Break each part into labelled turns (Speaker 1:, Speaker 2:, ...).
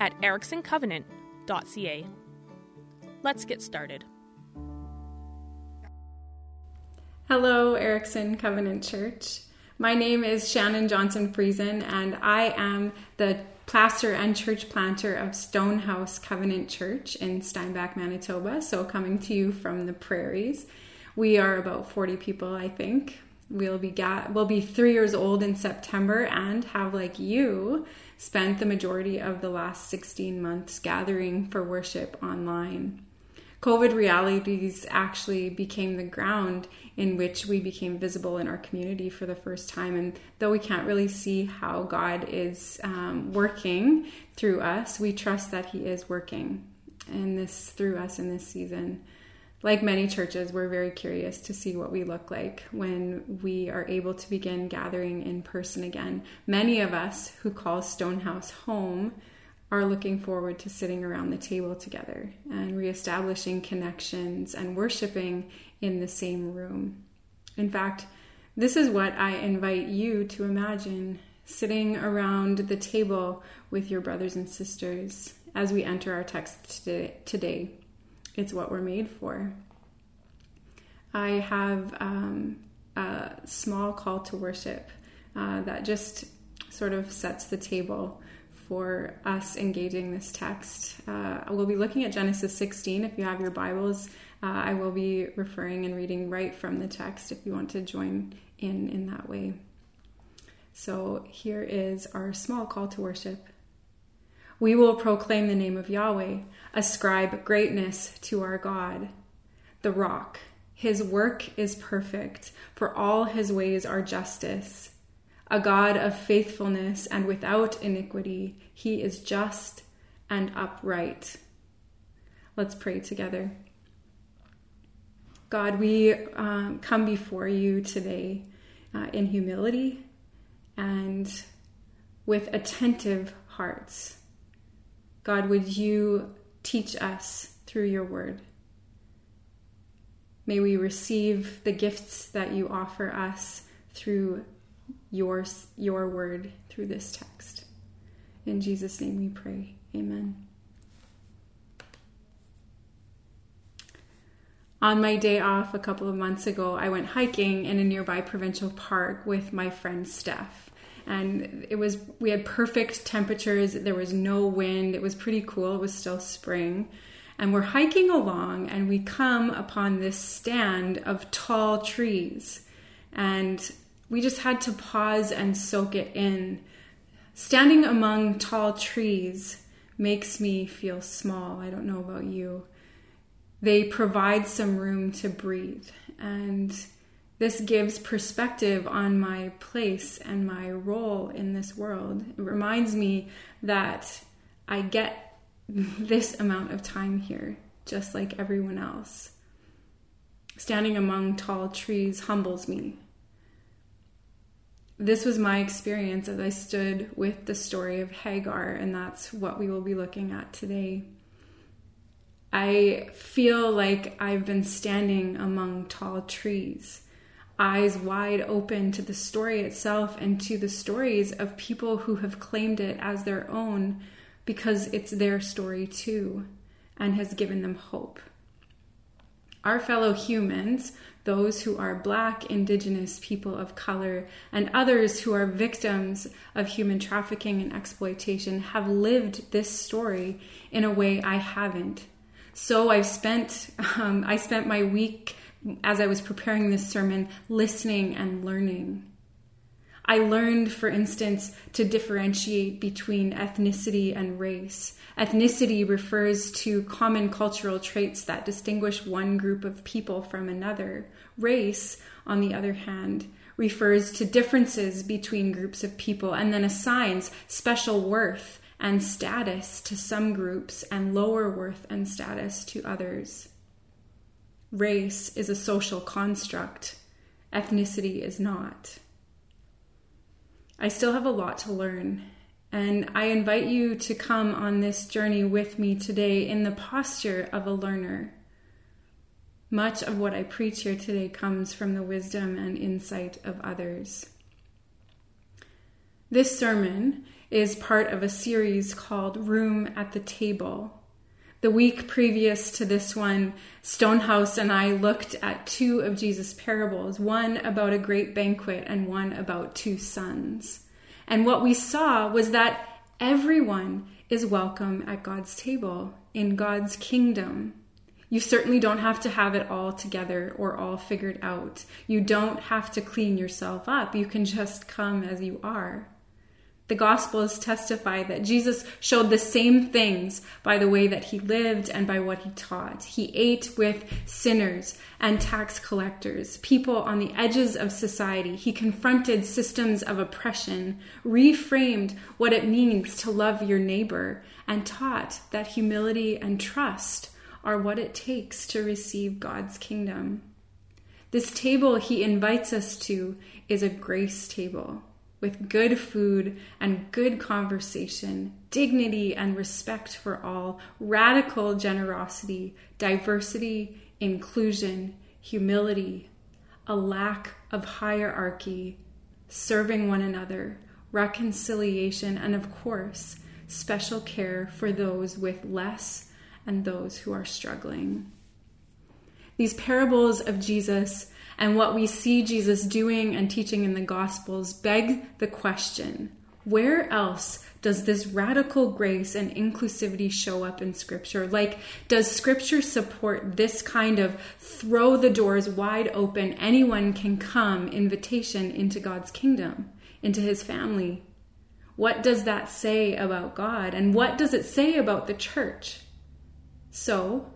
Speaker 1: at ericksoncovenant.ca. Let's get started.
Speaker 2: Hello, Erickson Covenant Church. My name is Shannon Johnson Friesen, and I am the pastor and church planter of Stonehouse Covenant Church in Steinbach, Manitoba. So, coming to you from the prairies. We are about 40 people, I think. We'll be we'll be three years old in September and have like you spent the majority of the last 16 months gathering for worship online. COVID realities actually became the ground in which we became visible in our community for the first time. And though we can't really see how God is um, working through us, we trust that He is working in this through us in this season like many churches, we're very curious to see what we look like when we are able to begin gathering in person again. Many of us who call Stonehouse home are looking forward to sitting around the table together and reestablishing connections and worshiping in the same room. In fact, this is what I invite you to imagine sitting around the table with your brothers and sisters as we enter our text today. It's what we're made for. I have um, a small call to worship uh, that just sort of sets the table for us engaging this text. Uh, we'll be looking at Genesis 16. If you have your Bibles, uh, I will be referring and reading right from the text if you want to join in in that way. So here is our small call to worship. We will proclaim the name of Yahweh, ascribe greatness to our God, the rock. His work is perfect, for all his ways are justice. A God of faithfulness and without iniquity, he is just and upright. Let's pray together. God, we um, come before you today uh, in humility and with attentive hearts. God, would you teach us through your word? May we receive the gifts that you offer us through your, your word, through this text. In Jesus' name we pray. Amen. On my day off a couple of months ago, I went hiking in a nearby provincial park with my friend Steph and it was we had perfect temperatures. There was no wind. It was pretty cool. It was still spring. And we're hiking along and we come upon this stand of tall trees. And we just had to pause and soak it in. Standing among tall trees makes me feel small. I don't know about you. They provide some room to breathe. And this gives perspective on my place and my role in this world. It reminds me that I get this amount of time here, just like everyone else. Standing among tall trees humbles me. This was my experience as I stood with the story of Hagar, and that's what we will be looking at today. I feel like I've been standing among tall trees eyes wide open to the story itself and to the stories of people who have claimed it as their own because it's their story too and has given them hope. Our fellow humans, those who are black, indigenous, people of color, and others who are victims of human trafficking and exploitation, have lived this story in a way I haven't. So I've spent um, I spent my week as I was preparing this sermon, listening and learning. I learned, for instance, to differentiate between ethnicity and race. Ethnicity refers to common cultural traits that distinguish one group of people from another. Race, on the other hand, refers to differences between groups of people and then assigns special worth and status to some groups and lower worth and status to others. Race is a social construct, ethnicity is not. I still have a lot to learn, and I invite you to come on this journey with me today in the posture of a learner. Much of what I preach here today comes from the wisdom and insight of others. This sermon is part of a series called Room at the Table. The week previous to this one, Stonehouse and I looked at two of Jesus' parables one about a great banquet and one about two sons. And what we saw was that everyone is welcome at God's table in God's kingdom. You certainly don't have to have it all together or all figured out. You don't have to clean yourself up. You can just come as you are. The Gospels testify that Jesus showed the same things by the way that he lived and by what he taught. He ate with sinners and tax collectors, people on the edges of society. He confronted systems of oppression, reframed what it means to love your neighbor, and taught that humility and trust are what it takes to receive God's kingdom. This table he invites us to is a grace table with good food and good conversation, dignity and respect for all, radical generosity, diversity, inclusion, humility, a lack of hierarchy, serving one another, reconciliation, and of course, special care for those with less and those who are struggling. These parables of Jesus and what we see Jesus doing and teaching in the Gospels beg the question where else does this radical grace and inclusivity show up in Scripture? Like, does Scripture support this kind of throw the doors wide open, anyone can come invitation into God's kingdom, into His family? What does that say about God? And what does it say about the church? So,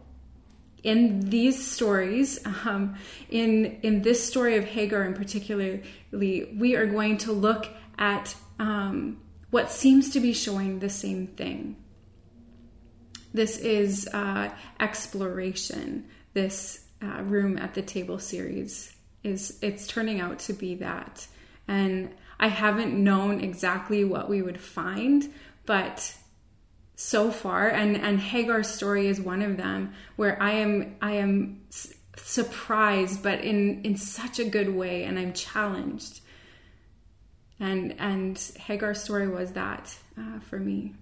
Speaker 2: in these stories, um, in in this story of Hagar in particularly, we are going to look at um, what seems to be showing the same thing. This is uh, exploration. This uh, room at the table series is it's turning out to be that, and I haven't known exactly what we would find, but so far and and Hagar's story is one of them where I am I am surprised but in in such a good way and I'm challenged and and Hagar's story was that uh, for me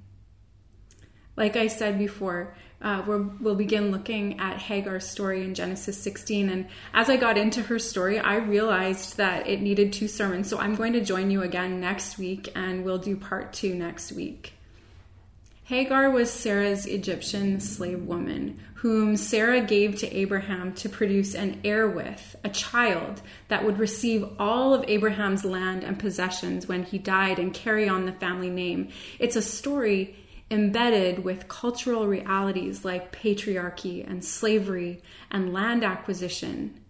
Speaker 2: like I said before uh, we will begin looking at Hagar's story in Genesis 16. And as I got into her story, I realized that it needed two sermons. So I'm going to join you again next week, and we'll do part two next week. Hagar was Sarah's Egyptian slave woman, whom Sarah gave to Abraham to produce an heir with, a child that would receive all of Abraham's land and possessions when he died and carry on the family name. It's a story embedded with cultural realities like patriarchy and slavery and land acquisition.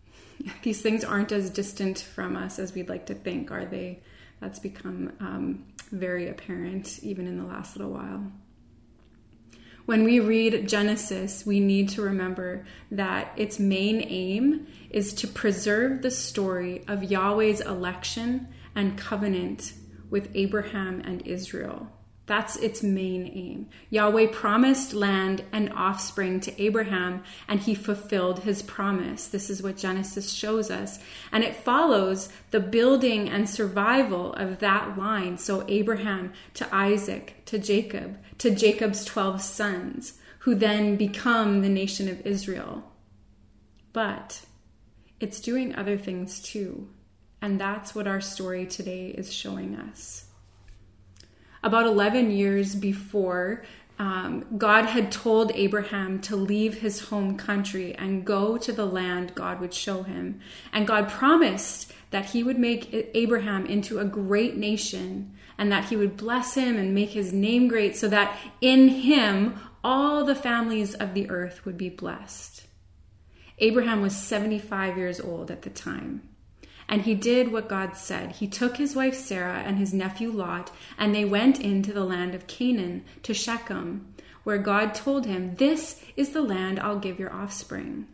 Speaker 2: These things aren't as distant from us as we'd like to think, are they? That's become um, very apparent even in the last little while. When we read Genesis, we need to remember that its main aim is to preserve the story of Yahweh's election and covenant with Abraham and Israel. That's its main aim. Yahweh promised land and offspring to Abraham, and he fulfilled his promise. This is what Genesis shows us. And it follows the building and survival of that line. So, Abraham to Isaac to Jacob to Jacob's 12 sons, who then become the nation of Israel. But it's doing other things too. And that's what our story today is showing us about 11 years before, um, God had told Abraham to leave his home country and go to the land God would show him. And God promised that he would make Abraham into a great nation and that he would bless him and make his name great so that in him all the families of the earth would be blessed. Abraham was 75 years old at the time. And he did what God said. He took his wife Sarah and his nephew Lot, and they went into the land of Canaan to Shechem, where God told him, This is the land I'll give your offspring.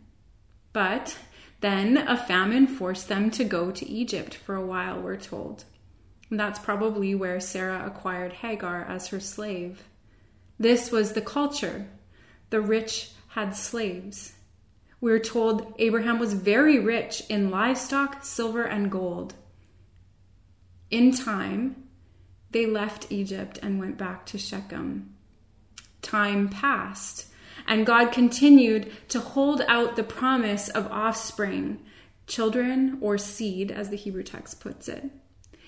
Speaker 2: But then a famine forced them to go to Egypt for a while, we're told. And that's probably where Sarah acquired Hagar as her slave. This was the culture. The rich had slaves. We're told Abraham was very rich in livestock, silver, and gold. In time, they left Egypt and went back to Shechem. Time passed, and God continued to hold out the promise of offspring, children or seed, as the Hebrew text puts it.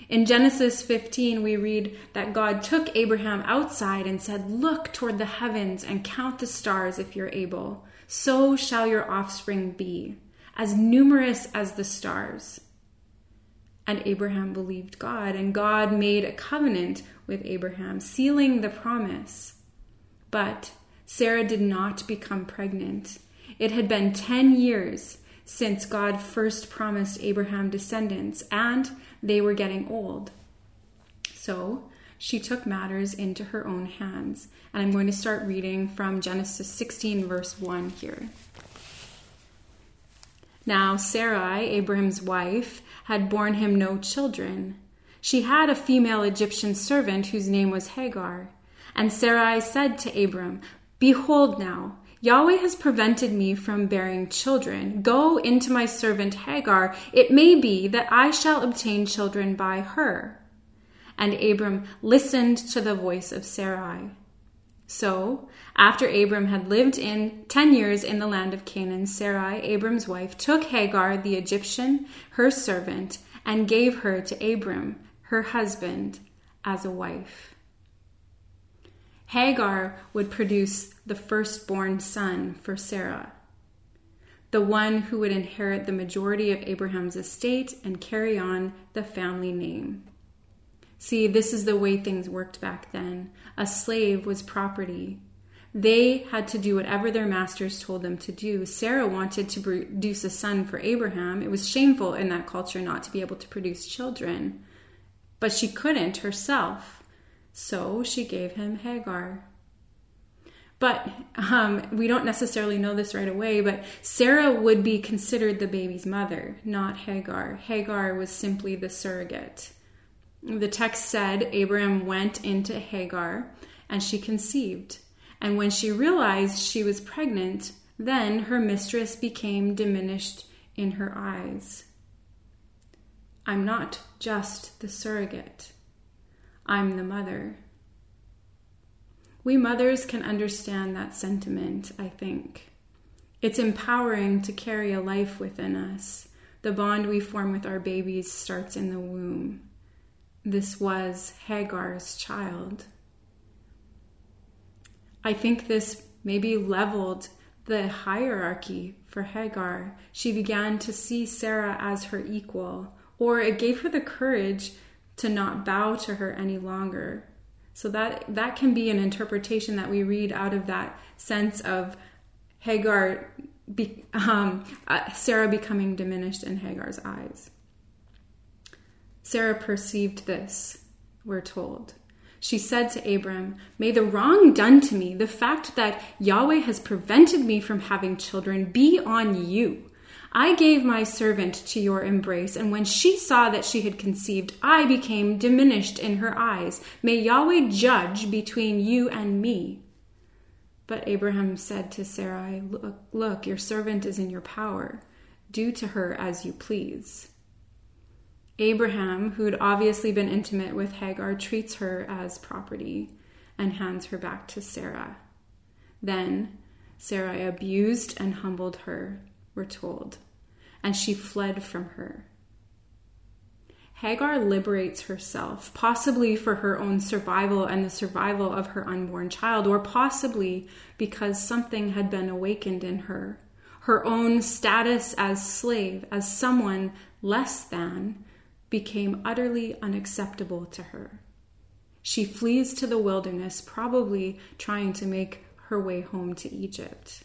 Speaker 2: In Genesis 15, we read that God took Abraham outside and said, Look toward the heavens and count the stars if you're able so shall your offspring be, as numerous as the stars. And Abraham believed God, and God made a covenant with Abraham, sealing the promise. But Sarah did not become pregnant. It had been 10 years since God first promised Abraham descendants, and they were getting old. So she took matters into her own hands. And I'm going to start reading from Genesis 16, verse 1 here. Now, Sarai, Abraham's wife, had borne him no children. She had a female Egyptian servant whose name was Hagar. And Sarai said to Abram, Behold now, Yahweh has prevented me from bearing children. Go into my servant Hagar. It may be that I shall obtain children by her. And Abram listened to the voice of Sarai. So, after Abram had lived in ten years in the land of Canaan, Sarai, Abram's wife, took Hagar the Egyptian, her servant, and gave her to Abram, her husband, as a wife. Hagar would produce the firstborn son for Sarah, the one who would inherit the majority of Abraham's estate and carry on the family name. See, this is the way things worked back then. A slave was property. They had to do whatever their masters told them to do. Sarah wanted to produce a son for Abraham. It was shameful in that culture not to be able to produce children, but she couldn't herself. So she gave him Hagar. But um, we don't necessarily know this right away, but Sarah would be considered the baby's mother, not Hagar. Hagar was simply the surrogate. The text said Abraham went into Hagar and she conceived. And when she realized she was pregnant, then her mistress became diminished in her eyes. I'm not just the surrogate, I'm the mother. We mothers can understand that sentiment, I think. It's empowering to carry a life within us. The bond we form with our babies starts in the womb this was Hagar's child. I think this maybe leveled the hierarchy for Hagar. She began to see Sarah as her equal, or it gave her the courage to not bow to her any longer. So that that can be an interpretation that we read out of that sense of Hagar, be, um, uh, Sarah becoming diminished in Hagar's eyes. Sarah perceived this, we're told. She said to Abram, May the wrong done to me, the fact that Yahweh has prevented me from having children, be on you. I gave my servant to your embrace, and when she saw that she had conceived, I became diminished in her eyes. May Yahweh judge between you and me. But Abraham said to Sarai, Look, look, your servant is in your power. Do to her as you please. Abraham, who had obviously been intimate with Hagar, treats her as property and hands her back to Sarah. Then Sarai abused and humbled her, we're told, and she fled from her. Hagar liberates herself, possibly for her own survival and the survival of her unborn child, or possibly because something had been awakened in her. Her own status as slave, as someone less than, became utterly unacceptable to her. She flees to the wilderness, probably trying to make her way home to Egypt.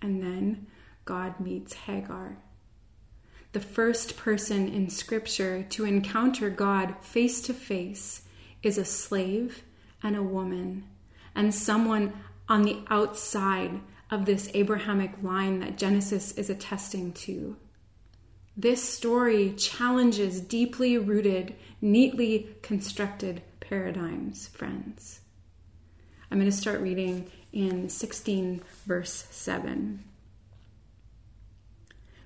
Speaker 2: And then God meets Hagar. the first person in Scripture to encounter God face to face is a slave and a woman, and someone on the outside of this Abrahamic line that Genesis is attesting to. This story challenges deeply rooted, neatly constructed paradigms, friends. I'm going to start reading in 16, verse 7.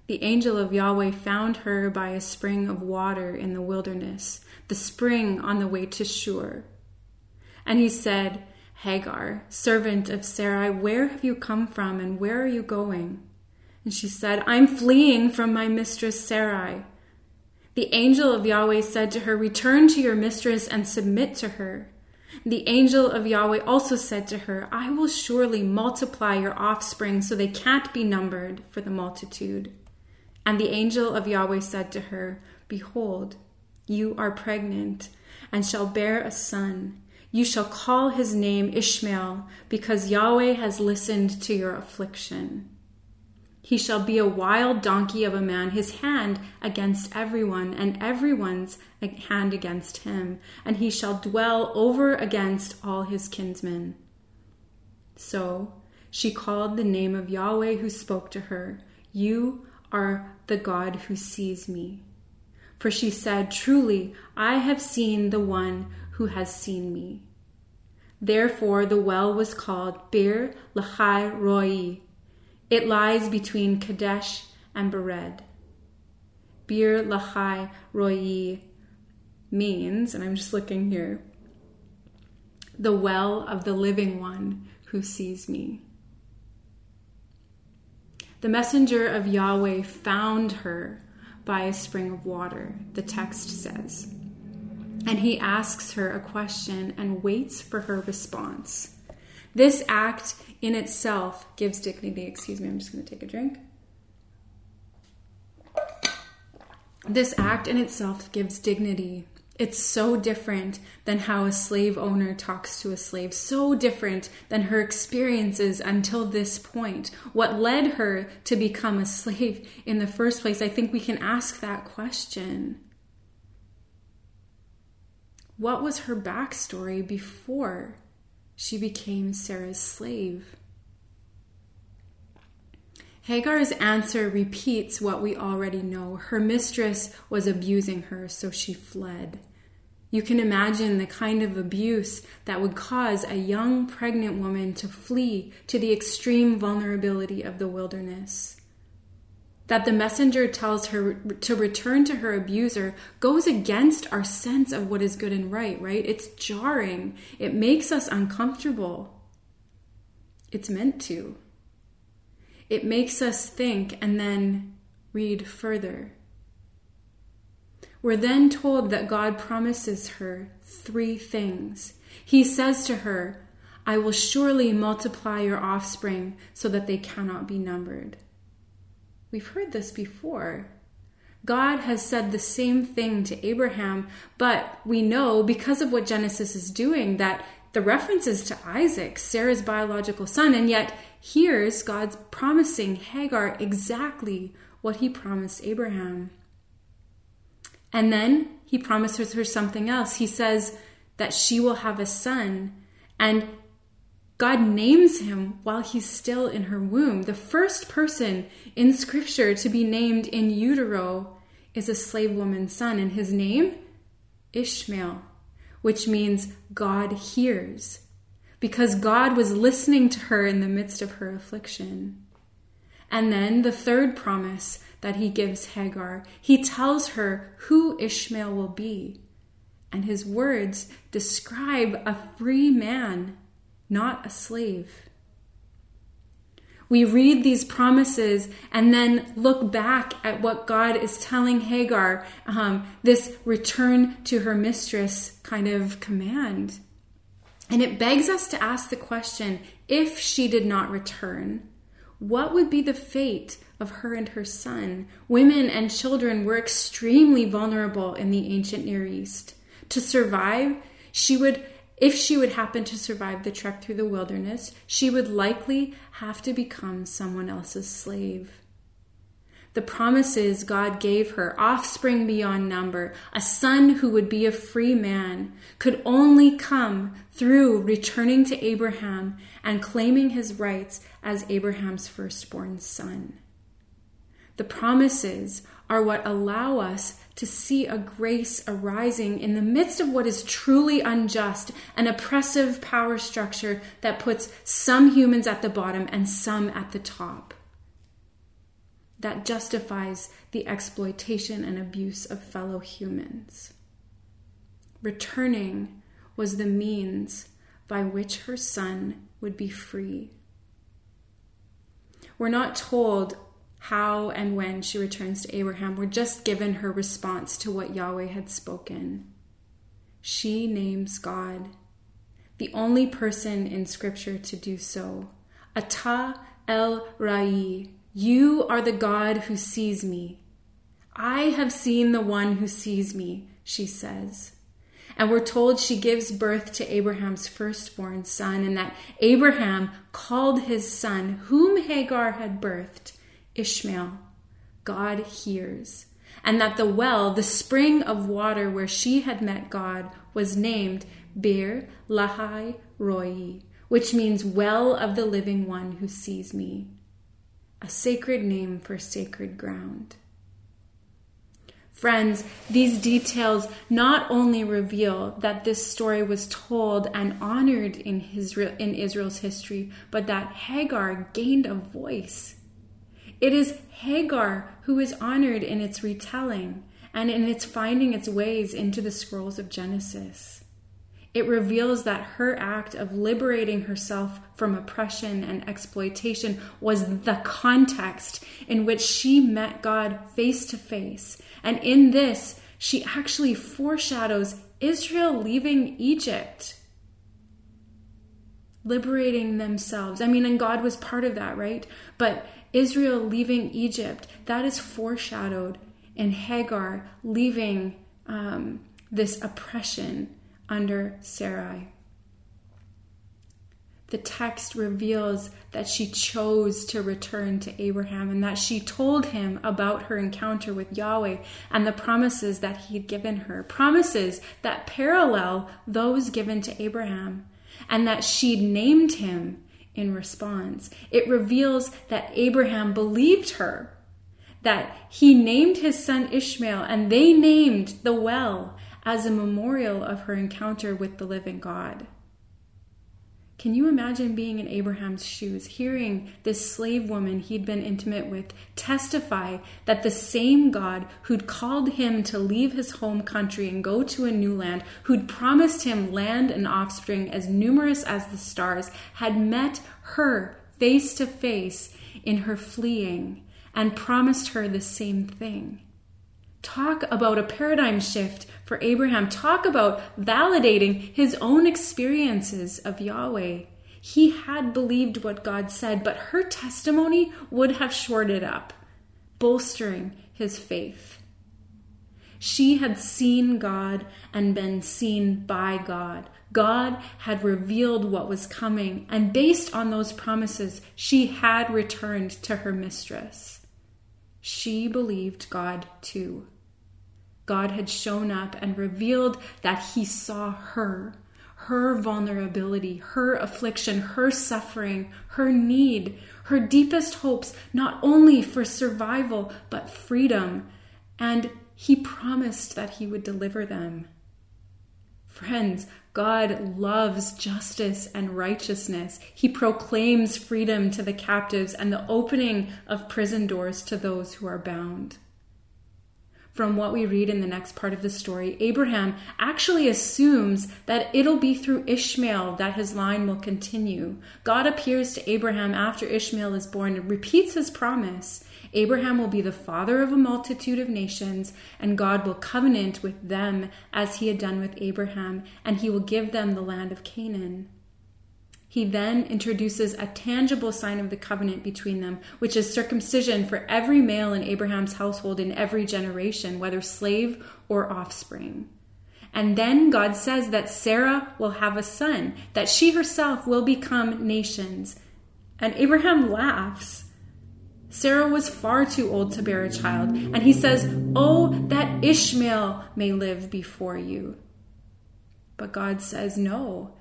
Speaker 2: The angel of Yahweh found her by a spring of water in the wilderness, the spring on the way to Shur. And he said, Hagar, servant of Sarai, where have you come from and where are you going? And she said, I'm fleeing from my mistress Sarai. The angel of Yahweh said to her, Return to your mistress and submit to her. The angel of Yahweh also said to her, I will surely multiply your offspring so they can't be numbered for the multitude. And the angel of Yahweh said to her, Behold, you are pregnant and shall bear a son. You shall call his name Ishmael, because Yahweh has listened to your affliction. He shall be a wild donkey of a man, his hand against everyone, and everyone's hand against him, and he shall dwell over against all his kinsmen. So she called the name of Yahweh who spoke to her, You are the God who sees me. For she said, Truly, I have seen the one who has seen me. Therefore, the well was called Bir Lahai Roi. It lies between Kadesh and Bered. Bir Lahai Roi means, and I'm just looking here, the well of the living one who sees me. The messenger of Yahweh found her by a spring of water, the text says. And he asks her a question and waits for her response. This act in itself gives dignity. Excuse me, I'm just going to take a drink. This act in itself gives dignity it's so different than how a slave owner talks to a slave, so different than her experiences until this point. What led her to become a slave in the first place? I think we can ask that question. What was her backstory before she became Sarah's slave? Hagar's answer repeats what we already know. Her mistress was abusing her, so she fled. You can imagine the kind of abuse that would cause a young pregnant woman to flee to the extreme vulnerability of the wilderness. That the messenger tells her to return to her abuser goes against our sense of what is good and right, right? It's jarring. It makes us uncomfortable. It's meant to. It makes us think and then read further. We're then told that God promises her three things. He says to her, I will surely multiply your offspring so that they cannot be numbered. We've heard this before. God has said the same thing to Abraham, but we know because of what Genesis is doing that the references to Isaac, Sarah's biological son, and yet here's God's promising Hagar exactly what he promised Abraham. And then he promises her something else. He says that she will have a son, and God names him while he's still in her womb. The first person in scripture to be named in utero is a slave woman's son, and his name? Ishmael which means God hears, because God was listening to her in the midst of her affliction. And then the third promise that he gives Hagar, he tells her who Ishmael will be. And his words describe a free man, not a slave. We read these promises and then look back at what God is telling Hagar, um, this return to her mistress kind of command. And it begs us to ask the question if she did not return, what would be the fate of her and her son? Women and children were extremely vulnerable in the ancient Near East. To survive, she would if she would happen to survive the trek through the wilderness, she would likely have to become someone else's slave. the promises God gave her, offspring beyond number, a son who would be a free man, could only come through returning to Abraham and claiming his rights as Abraham's firstborn son. The promises are what allow us to see a grace arising in the midst of what is truly unjust, an oppressive power structure that puts some humans at the bottom and some at the top that justifies the exploitation and abuse of fellow humans. Returning was the means by which her son would be free. We're not told how and when she returns to Abraham. We're just given her response to what Yahweh had spoken. She names God, the only person in Scripture to do so. Ata el Roi, you are the God who sees me. I have seen the one who sees me, she says. And we're told she gives birth to Abraham's firstborn son, and that Abraham called his son, whom Hagar had birthed, Ishmael. God hears. And that the well, the spring of water where she had met God, was named Beer Lahai Roi, which means well of the living one who sees me a sacred name for sacred ground. Friends, these details not only reveal that this story was told and honored in Israel's history, but that Hagar gained a voice. It is Hagar who is honored in its retelling and in its finding its ways into the scrolls of Genesis. It reveals that her act of liberating herself from oppression and exploitation was the context in which she met God face to face. And in this, she actually foreshadows Israel leaving Egypt, liberating themselves. I mean, and God was part of that, right? But Israel leaving Egypt, that is foreshadowed in Hagar leaving um, this oppression under Sarai. The text reveals that she chose to return to Abraham and that she told him about her encounter with Yahweh and the promises that he'd given her. Promises that parallel those given to Abraham and that she'd named him in response. It reveals that Abraham believed her, that he named his son Ishmael and they named the well as a memorial of her encounter with the living God. Can you imagine being in Abraham's shoes, hearing this slave woman he'd been intimate with testify that the same God who'd called him to leave his home country and go to a new land, who'd promised him land and offspring as numerous as the stars, had met her face to face in her fleeing and promised her the same thing? Talk about a paradigm shift for Abraham. Talk about validating his own experiences of Yahweh. He had believed what God said, but her testimony would have shored it up, bolstering his faith. She had seen God and been seen by God. God had revealed what was coming, and based on those promises, she had returned to her mistress. She believed God too. God had shown up and revealed that He saw her, her vulnerability, her affliction, her suffering, her need, her deepest hopes, not only for survival, but freedom. And He promised that He would deliver them. Friends, God loves justice and righteousness. He proclaims freedom to the captives and the opening of prison doors to those who are bound from what we read in the next part of the story, Abraham actually assumes that it'll be through Ishmael that his line will continue. God appears to Abraham after Ishmael is born and repeats his promise. Abraham will be the father of a multitude of nations, and God will covenant with them as he had done with Abraham, and he will give them the land of Canaan. He then introduces a tangible sign of the covenant between them, which is circumcision for every male in Abraham's household in every generation, whether slave or offspring. And then God says that Sarah will have a son, that she herself will become nations. And Abraham laughs. Sarah was far too old to bear a child, and he says, Oh, that Ishmael may live before you. But God says, No.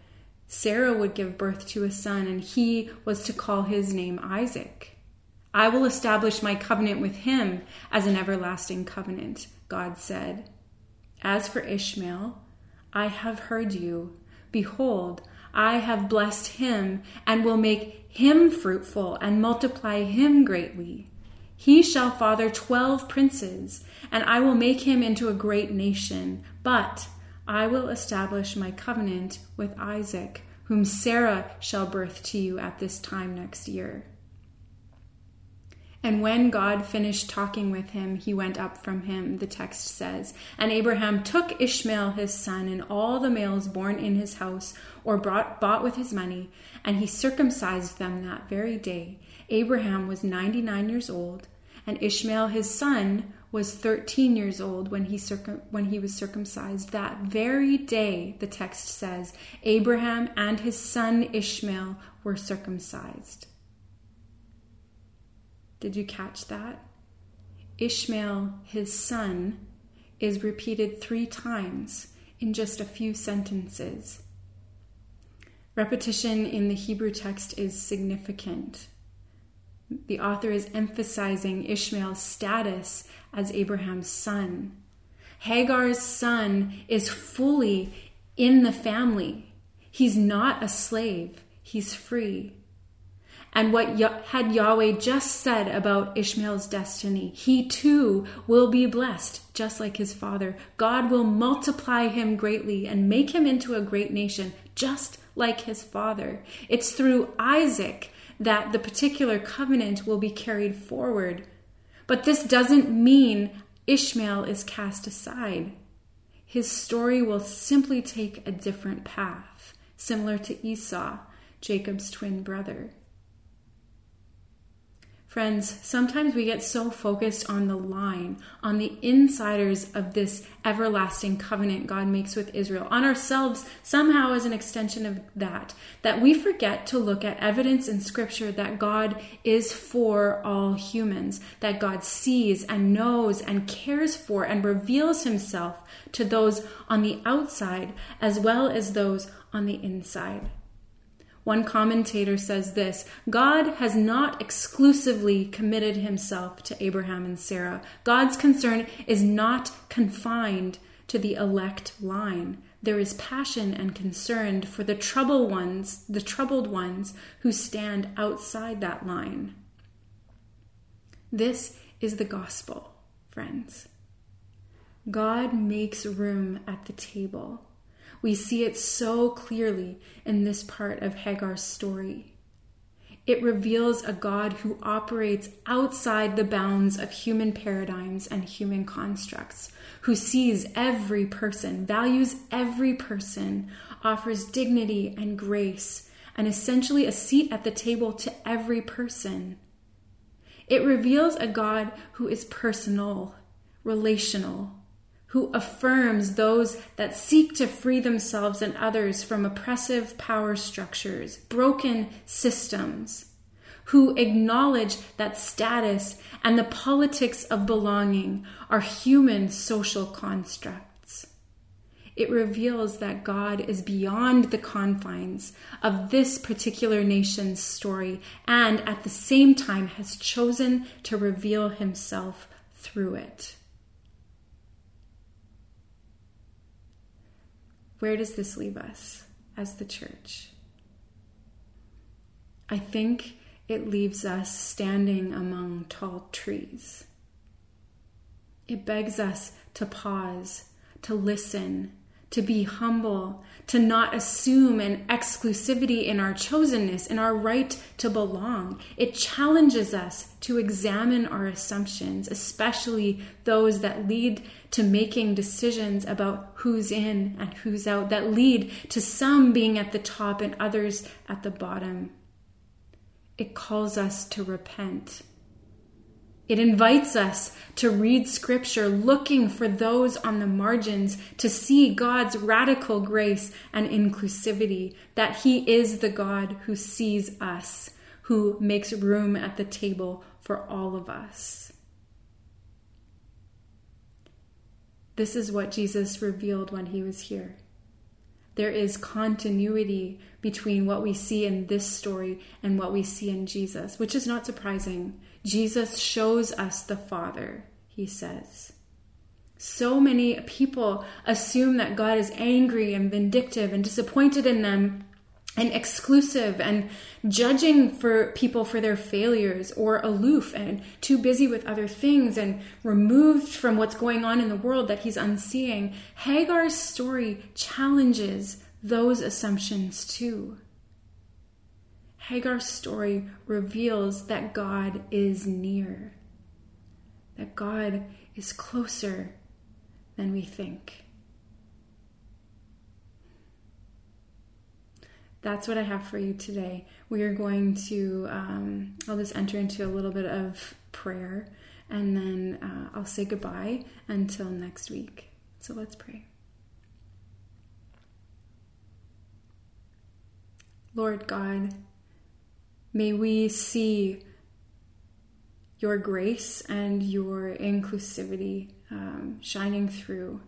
Speaker 2: Sarah would give birth to a son, and he was to call his name Isaac. I will establish my covenant with him as an everlasting covenant, God said. As for Ishmael, I have heard you. Behold, I have blessed him and will make him fruitful and multiply him greatly. He shall father twelve princes, and I will make him into a great nation. But I will establish my covenant with Isaac, whom Sarah shall birth to you at this time next year. And when God finished talking with him, he went up from him, the text says. And Abraham took Ishmael his son and all the males born in his house or brought, bought with his money, and he circumcised them that very day. Abraham was 99 years old, and Ishmael his son was 13 years old when he, circum- when he was circumcised. That very day, the text says, Abraham and his son Ishmael were circumcised. Did you catch that? Ishmael, his son, is repeated three times in just a few sentences. Repetition in the Hebrew text is significant. The author is emphasizing Ishmael's status as Abraham's son. Hagar's son is fully in the family. He's not a slave, he's free and what had Yahweh just said about Ishmael's destiny. He too will be blessed, just like his father. God will multiply him greatly and make him into a great nation, just like his father. It's through Isaac that the particular covenant will be carried forward. But this doesn't mean Ishmael is cast aside. His story will simply take a different path, similar to Esau, Jacob's twin brother. Friends, sometimes we get so focused on the line, on the insiders of this everlasting covenant God makes with Israel, on ourselves somehow as an extension of that, that we forget to look at evidence in Scripture that God is for all humans, that God sees and knows and cares for and reveals Himself to those on the outside as well as those on the inside. One commentator says this God has not exclusively committed himself to Abraham and Sarah. God's concern is not confined to the elect line. There is passion and concern for the troubled ones, the troubled ones who stand outside that line. This is the gospel, friends. God makes room at the table we see it so clearly in this part of Hagar's story. It reveals a God who operates outside the bounds of human paradigms and human constructs, who sees every person, values every person, offers dignity and grace, and essentially a seat at the table to every person. It reveals a God who is personal, relational, who affirms those that seek to free themselves and others from oppressive power structures, broken systems, who acknowledge that status and the politics of belonging are human social constructs. It reveals that God is beyond the confines of this particular nation's story and at the same time has chosen to reveal himself through it. Where does this leave us as the church? I think it leaves us standing among tall trees. It begs us to pause, to listen, to be humble, to not assume an exclusivity in our chosenness, in our right to belong. It challenges us to examine our assumptions, especially those that lead to making decisions about who's in and who's out, that lead to some being at the top and others at the bottom. It calls us to repent it invites us to read scripture looking for those on the margins to see God's radical grace and inclusivity, that He is the God who sees us, who makes room at the table for all of us. This is what Jesus revealed when he was here. There is continuity between what we see in this story and what we see in Jesus, which is not surprising. Jesus shows us the Father, he says. So many people assume that God is angry and vindictive and disappointed in them and exclusive and judging for people for their failures or aloof and too busy with other things and removed from what's going on in the world that he's unseeing. Hagar's story challenges those assumptions too. Hagar's story reveals that God is near, that God is closer than we think. that's what I have for you today. We are going to, um, I'll just enter into a little bit of prayer and then uh, I'll say goodbye until next week. So let's pray. Lord God, may we see your grace and your inclusivity um, shining through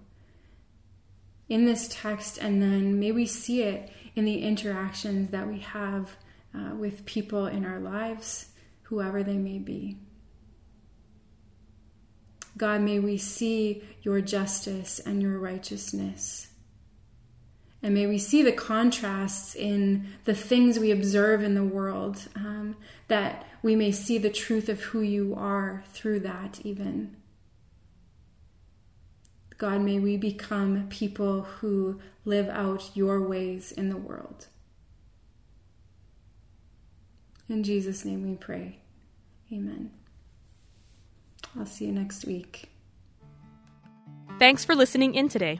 Speaker 2: in this text, and then may we see it in the interactions that we have uh, with people in our lives, whoever they may be. God, may we see your justice and your righteousness. And may we see the contrasts in the things we observe in the world, um, that we may see the truth of who you are through that, even. God, may we become people who live out your ways in the world. In Jesus' name we pray. Amen. I'll see you next week.
Speaker 1: Thanks for listening in today.